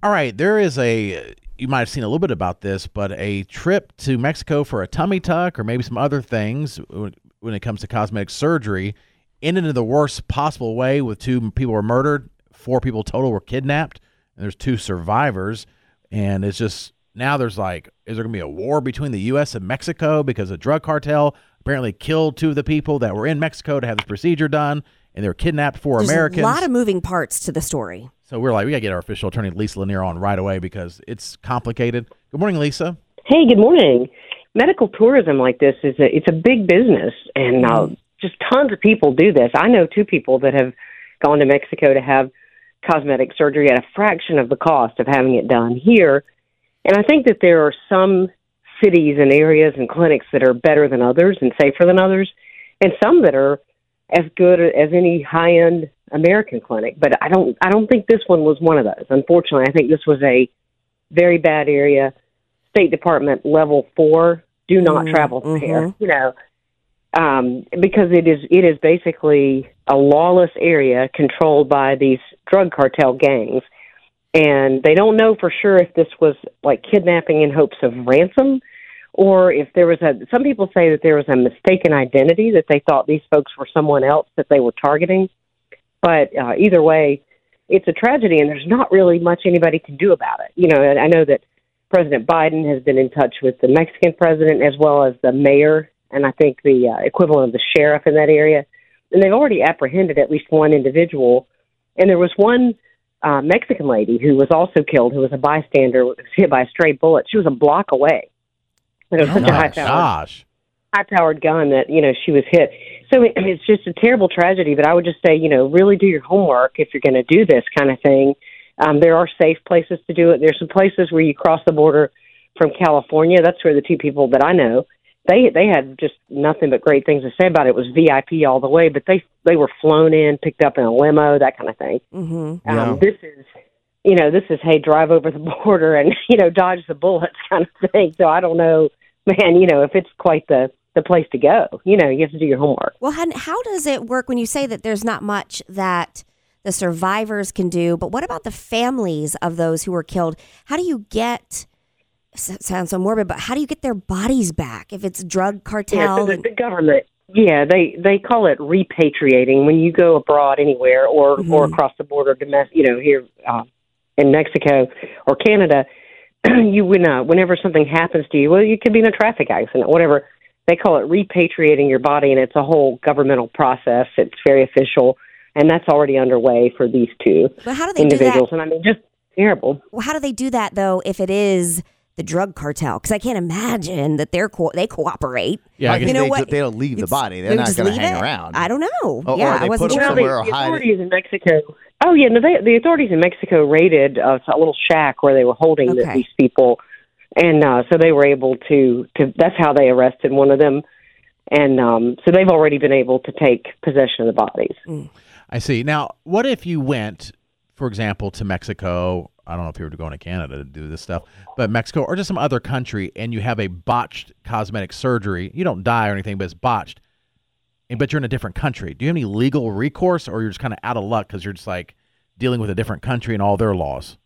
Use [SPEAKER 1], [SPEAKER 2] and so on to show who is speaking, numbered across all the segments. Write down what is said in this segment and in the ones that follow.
[SPEAKER 1] All right, there is a you might have seen a little bit about this, but a trip to Mexico for a tummy tuck or maybe some other things when it comes to cosmetic surgery ended in the worst possible way with two people were murdered, four people total were kidnapped, and there's two survivors. And it's just now there's like is there going to be a war between the US and Mexico because a drug cartel? Apparently killed two of the people that were in Mexico to have this procedure done and they were kidnapped for
[SPEAKER 2] There's
[SPEAKER 1] Americans.
[SPEAKER 2] a lot of moving parts to the story.
[SPEAKER 1] So we're like, we got to get our official attorney, Lisa Lanier, on right away because it's complicated. Good morning, Lisa.
[SPEAKER 3] Hey, good morning. Medical tourism like this is a it's a big business, and uh, just tons of people do this. I know two people that have gone to Mexico to have cosmetic surgery at a fraction of the cost of having it done here. And I think that there are some cities and areas and clinics that are better than others and safer than others, and some that are as good as any high end American clinic. But I don't I don't think this one was one of those. Unfortunately, I think this was a very bad area. State Department level four, do not
[SPEAKER 2] Mm,
[SPEAKER 3] travel
[SPEAKER 2] mhm.
[SPEAKER 3] there. You know, um, because it is it is basically a lawless area controlled by these drug cartel gangs, and they don't know for sure if this was like kidnapping in hopes of ransom, or if there was a. Some people say that there was a mistaken identity that they thought these folks were someone else that they were targeting, but uh, either way, it's a tragedy, and there's not really much anybody can do about it. You know, I know that President Biden has been in touch with the Mexican president as well as the mayor and I think the uh, equivalent of the sheriff in that area. And they've already apprehended at least one individual. And there was one uh, Mexican lady who was also killed, who was a bystander, was hit by a stray bullet. She was a block away. And it was
[SPEAKER 1] Oh
[SPEAKER 3] such a high powered
[SPEAKER 1] gosh.
[SPEAKER 3] high powered gun that you know she was hit. So I mean, it's just a terrible tragedy. But I would just say, you know, really do your homework if you're going to do this kind of thing. Um, there are safe places to do it. There's some places where you cross the border from California. That's where the two people that I know they they had just nothing but great things to say about it. It was VIP all the way, but they they were flown in, picked up in a limo, that kind of thing.
[SPEAKER 2] hmm
[SPEAKER 1] Yeah.
[SPEAKER 3] Um, this is, you know, this is hey, drive over the border and you know dodge the bullets kind of thing. So I don't know, man. You know, if it's quite the the place to go. You know, you have to do your homework.
[SPEAKER 2] Well, how, how does it work when you say that there's not much that the survivors can do? But what about the families of those who were killed? How do you get? Sounds so morbid, but how do you get their bodies back if it's drug
[SPEAKER 3] Yeah,
[SPEAKER 2] cartel?
[SPEAKER 3] so the, the government. Yeah, they they call it repatriating when you go abroad anywhere or or
[SPEAKER 2] Mhm.
[SPEAKER 3] across the border, domestic. You know, here uh, in Mexico or Canada, you when uh, whenever something happens to you, well, you could be in a traffic accident, whatever. They call it repatriating your body, and it's a whole governmental process. It's very official, and that's already underway for these two
[SPEAKER 2] but how do they do that?
[SPEAKER 3] individuals. And I mean, just terrible.
[SPEAKER 2] Well, how do they do that though? If it is the drug cartel, because I can't imagine that they're co- they cooperate.
[SPEAKER 1] Yeah, I
[SPEAKER 4] I
[SPEAKER 1] guess
[SPEAKER 4] think
[SPEAKER 2] know
[SPEAKER 4] they,
[SPEAKER 2] what?
[SPEAKER 4] they don't leave the
[SPEAKER 2] It's-
[SPEAKER 4] body. They're
[SPEAKER 2] they
[SPEAKER 4] not going to hang
[SPEAKER 2] it?
[SPEAKER 4] around.
[SPEAKER 2] I don't know.
[SPEAKER 4] Or- or
[SPEAKER 2] yeah,
[SPEAKER 4] they
[SPEAKER 2] I wasn't
[SPEAKER 4] put 'em
[SPEAKER 2] sure.
[SPEAKER 3] Well, the,
[SPEAKER 4] or
[SPEAKER 3] the
[SPEAKER 4] hide it.
[SPEAKER 3] authorities in Mexico. Oh yeah, no, they, the authorities in Mexico raided uh, a little shack where they were holding the,
[SPEAKER 2] Okay.
[SPEAKER 3] these people, and uh, so they were able to. to That's how they arrested one of them, and um, so they've already been able to take possession of the bodies.
[SPEAKER 1] I see. Now, what if you went, for example, to Mexico? I don't know if you were going to Canada to do this stuff, but Mexico or just some other country, and you have a botched cosmetic surgery. You don't die or anything, but it's botched. And but you're in a different country. Do you have any legal recourse, or you're just kind of out of luck because you're just like dealing with a different country and all their laws?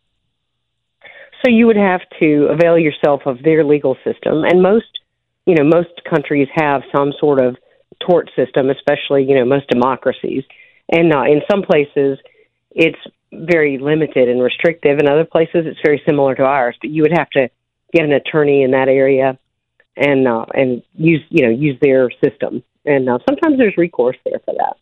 [SPEAKER 3] So you would have to avail yourself of their legal system, and most, you know, most countries have some sort of tort system, especially you know most democracies, and uh, in some places it's very limited and restrictive. In other places, it's very similar to ours, but you would have to get an attorney in that area and uh, and use you know use their system. And uh, sometimes there's recourse there for that.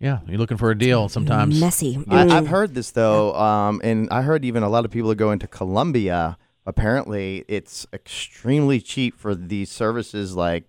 [SPEAKER 1] Yeah, you're looking for a deal. Sometimes
[SPEAKER 2] messy.
[SPEAKER 4] I,
[SPEAKER 2] Mm.
[SPEAKER 4] I've heard this though, um, and I heard even a lot of people are going to Colombia. Apparently, it's extremely cheap for these services. Like,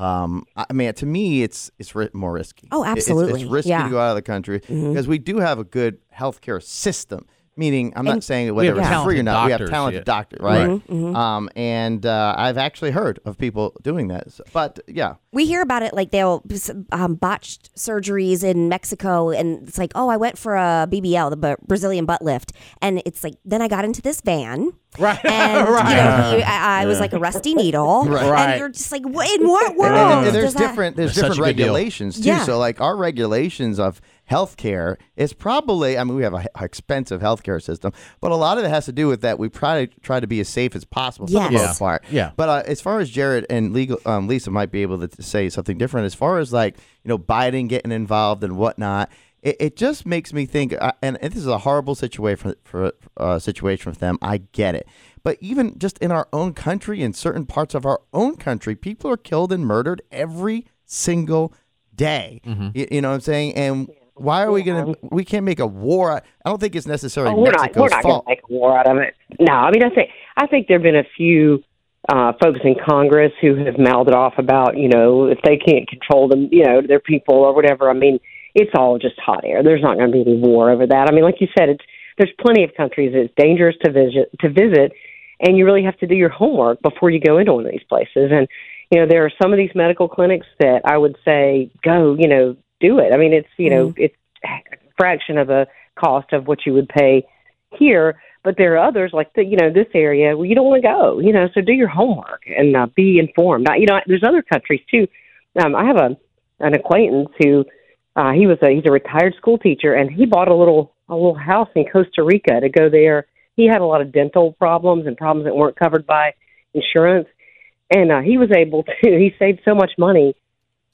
[SPEAKER 4] um, I mean, to me, it's it's ri- more risky.
[SPEAKER 2] Oh,
[SPEAKER 4] It- it's-
[SPEAKER 2] absolutely.
[SPEAKER 4] it's, risky
[SPEAKER 2] Yeah.
[SPEAKER 4] to go out of the country
[SPEAKER 2] Mhm.
[SPEAKER 4] because we do have a good healthcare system. Meaning, I'm not saying whether it's free or
[SPEAKER 1] talented
[SPEAKER 4] not. We have talented
[SPEAKER 1] yeah.
[SPEAKER 4] doctors, right?
[SPEAKER 2] Mhm, mhm.
[SPEAKER 4] Um, and uh, I've actually heard of people doing that. So- But yeah,
[SPEAKER 2] We hear about it like they'll um, botched surgeries in Mexico, and it's like, oh, I went for a BBL, the Brazilian butt lift, and it's like then I got into this van,
[SPEAKER 1] right,
[SPEAKER 2] and
[SPEAKER 1] right.
[SPEAKER 2] you know, I, I was like a rusty needle,
[SPEAKER 1] Right.
[SPEAKER 2] and you're just like, what in what world?
[SPEAKER 4] and, and there's
[SPEAKER 2] does that-
[SPEAKER 4] different there's
[SPEAKER 1] That's
[SPEAKER 4] different
[SPEAKER 1] a good deal.
[SPEAKER 4] regulations too.
[SPEAKER 2] Yeah.
[SPEAKER 4] So like our regulations of healthcare is probably. I mean, we have a h- expensive healthcare system, but a lot of it has to do with that. We try to try to be as safe as possible for the
[SPEAKER 2] Yes.
[SPEAKER 4] most part.
[SPEAKER 1] Yeah.
[SPEAKER 4] But uh, as far as Jared and legal, um, Lisa might be able to, to say something different. As far as like you know, Biden getting involved and whatnot, it, it just makes me think. Uh, and, and this is a horrible situation for, for uh, situation for them. I get it. But even just in our own country, in certain parts of our own country, people are killed and murdered every single day. You, you know what I'm saying? And why are we gonna? We can't make a war. I don't think it's necessarily
[SPEAKER 3] Oh, we're not
[SPEAKER 4] Mexico's
[SPEAKER 3] we're not Gonna make a war out of it. No, I mean I think I think there've been a few uh, folks in Congress who have mouthed off about you know if they can't control them you know their people or whatever. I mean it's all just hot air. There's not going to be any war over that. I mean like you said, it's there's plenty of countries it's dangerous to visit to visit, and you really have to do your homework before you go into one of these places. And you know there are some of these medical clinics that I would say go you know do it. I mean it's you know it's a fraction of the cost of what you would pay here. But there are others like the, you know this area where you don't want to go. You know, so do your homework and uh, be informed. I, you know, there's other countries too. Um, I have a an acquaintance who uh, he was a he's a retired school teacher and he bought a little a little house in Costa Rica to go there. He had a lot of dental problems and problems that weren't covered by insurance, and uh, he was able to. He saved so much money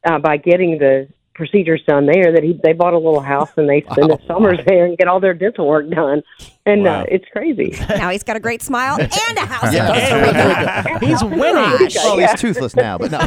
[SPEAKER 3] uh, by getting the procedures done there that he they bought a little house and they spend the summers there and get all their dental work done, and
[SPEAKER 1] Wow.
[SPEAKER 3] uh, it's crazy.
[SPEAKER 2] now he's got a great smile and a house
[SPEAKER 4] Yeah.
[SPEAKER 2] in
[SPEAKER 1] He's winning.
[SPEAKER 2] Gosh.
[SPEAKER 4] Well, he's toothless now, but no.